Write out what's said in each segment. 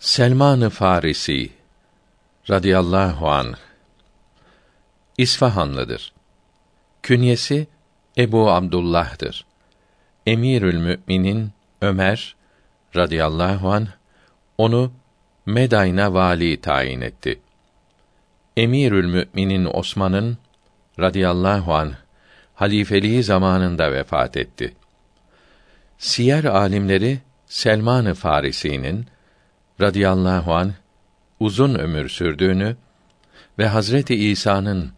Selman-ı Farisi radıyallahu anh İsfahanlıdır. Künyesi Ebu Abdullah'dır. Emirül Müminin Ömer radıyallahu anh onu Medayn'a vali tayin etti. Emirül Müminin Osman'ın radıyallahu anh halifeliği zamanında vefat etti. Siyer alimleri Selman-ı Farisi'nin radıyallahu an uzun ömür sürdüğünü ve Hazreti İsa'nın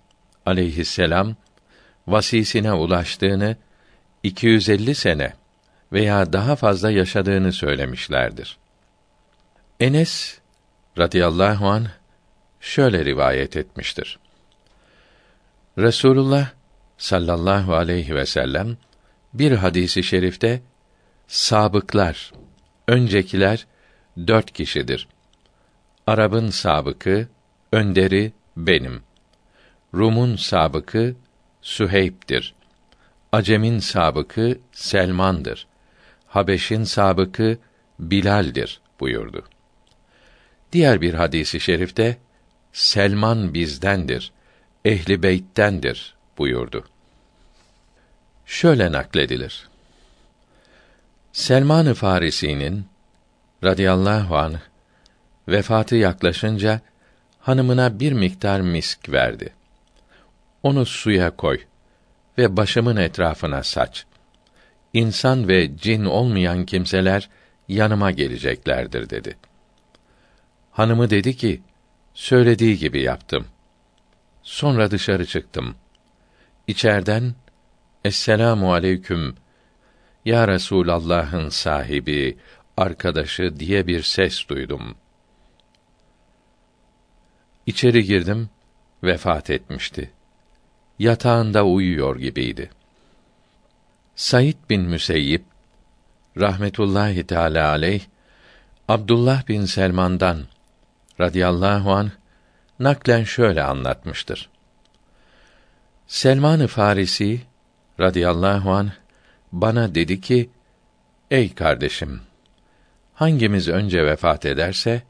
aleyhisselam vasisine ulaştığını 250 sene veya daha fazla yaşadığını söylemişlerdir. Enes radıyallahu an şöyle rivayet etmiştir. Resulullah sallallahu aleyhi ve sellem bir hadisi şerifte sabıklar, öncekiler dört kişidir. Arap'ın sabıkı, önderi benim. Rum'un sabıkı Süheyb'dir. Acem'in sabıkı Selman'dır. Habeş'in sabıkı Bilal'dir buyurdu. Diğer bir hadisi şerifte Selman bizdendir, ehli beyttendir buyurdu. Şöyle nakledilir. Selman-ı Farisi'nin radıyallahu anh vefatı yaklaşınca hanımına bir miktar misk verdi. Onu suya koy ve başımın etrafına saç. İnsan ve cin olmayan kimseler yanıma geleceklerdir dedi. Hanımı dedi ki, söylediği gibi yaptım. Sonra dışarı çıktım. İçerden, Esselamu aleyküm, ya Resûlallah'ın sahibi, arkadaşı diye bir ses duydum. İçeri girdim, vefat etmişti. Yatağında uyuyor gibiydi. Said bin Müseyyib rahmetullahi teala aleyh Abdullah bin Selman'dan radıyallahu an naklen şöyle anlatmıştır. Selman-ı Farisi radıyallahu an bana dedi ki: Ey kardeşim, hangimiz önce vefat ederse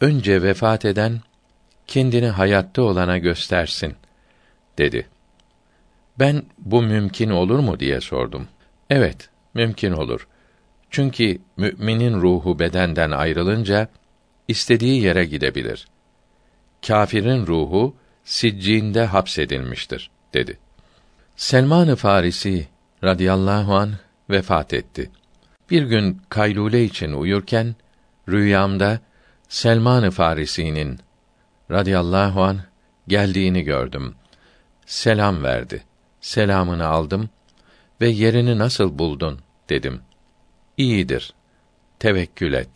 önce vefat eden kendini hayatta olana göstersin dedi. Ben bu mümkün olur mu diye sordum. Evet, mümkün olur. Çünkü müminin ruhu bedenden ayrılınca istediği yere gidebilir. Kâfirin ruhu siccinde hapsedilmiştir dedi. Selman-ı Farisi radıyallahu an vefat etti. Bir gün kaylule için uyurken rüyamda Selman-ı Farisi'nin radıyallahu an geldiğini gördüm. Selam verdi. Selamını aldım ve yerini nasıl buldun dedim. İyidir. Tevekkül et.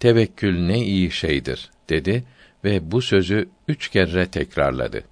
Tevekkül ne iyi şeydir dedi ve bu sözü üç kere tekrarladı.